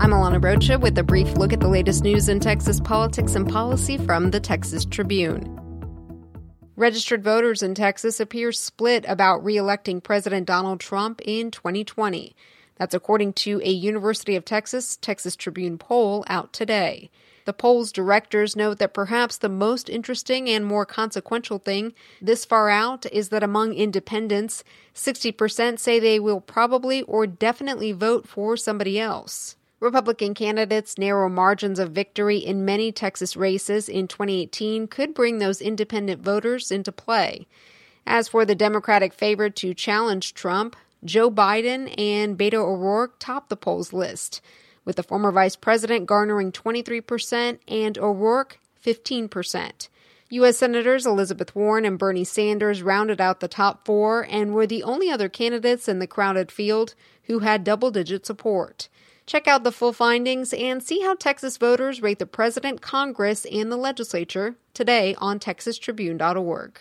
I'm Alana Rocha with a brief look at the latest news in Texas politics and policy from the Texas Tribune. Registered voters in Texas appear split about re-electing President Donald Trump in 2020. That's according to a University of Texas Texas Tribune poll out today. The poll's directors note that perhaps the most interesting and more consequential thing this far out is that among independents, 60% say they will probably or definitely vote for somebody else. Republican candidates' narrow margins of victory in many Texas races in 2018 could bring those independent voters into play. As for the Democratic favorite to challenge Trump, Joe Biden and Beto O'Rourke top the polls list, with the former vice president garnering 23% and O'Rourke 15%. U.S. Senators Elizabeth Warren and Bernie Sanders rounded out the top four and were the only other candidates in the crowded field who had double digit support. Check out the full findings and see how Texas voters rate the president, Congress, and the legislature today on texastribune.org.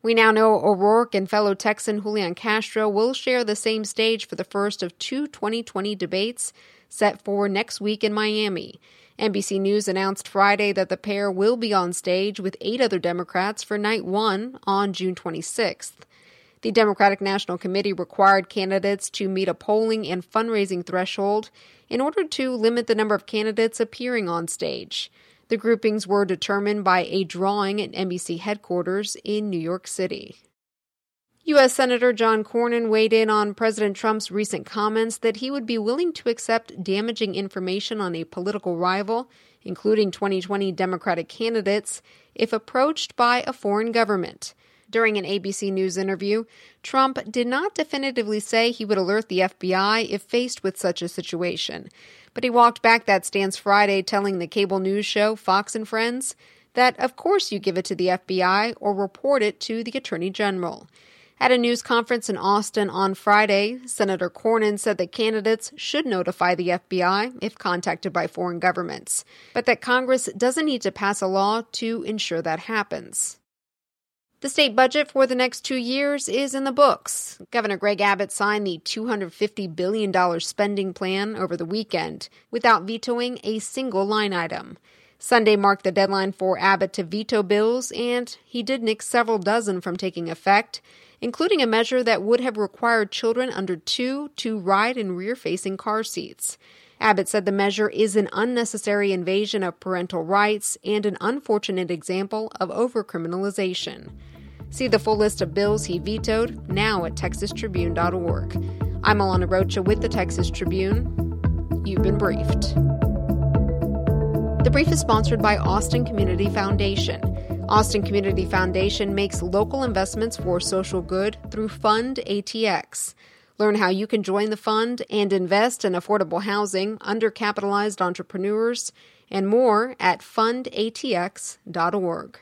We now know O'Rourke and fellow Texan Julian Castro will share the same stage for the first of two 2020 debates set for next week in Miami. NBC News announced Friday that the pair will be on stage with eight other Democrats for night one on June 26th. The Democratic National Committee required candidates to meet a polling and fundraising threshold in order to limit the number of candidates appearing on stage. The groupings were determined by a drawing at NBC headquarters in New York City. U.S. Senator John Cornyn weighed in on President Trump's recent comments that he would be willing to accept damaging information on a political rival, including 2020 Democratic candidates, if approached by a foreign government. During an ABC News interview, Trump did not definitively say he would alert the FBI if faced with such a situation. But he walked back that stance Friday, telling the cable news show Fox and Friends that of course you give it to the FBI or report it to the Attorney General. At a news conference in Austin on Friday, Senator Cornyn said that candidates should notify the FBI if contacted by foreign governments, but that Congress doesn't need to pass a law to ensure that happens. The state budget for the next two years is in the books. Governor Greg Abbott signed the $250 billion spending plan over the weekend without vetoing a single line item. Sunday marked the deadline for Abbott to veto bills, and he did nix several dozen from taking effect, including a measure that would have required children under two to ride in rear facing car seats. Abbott said the measure is an unnecessary invasion of parental rights and an unfortunate example of overcriminalization. See the full list of bills he vetoed now at texastribune.org. I'm Alana Rocha with the Texas Tribune. You've been briefed. The brief is sponsored by Austin Community Foundation. Austin Community Foundation makes local investments for social good through Fund ATX. Learn how you can join the fund and invest in affordable housing, undercapitalized entrepreneurs, and more at fundatx.org.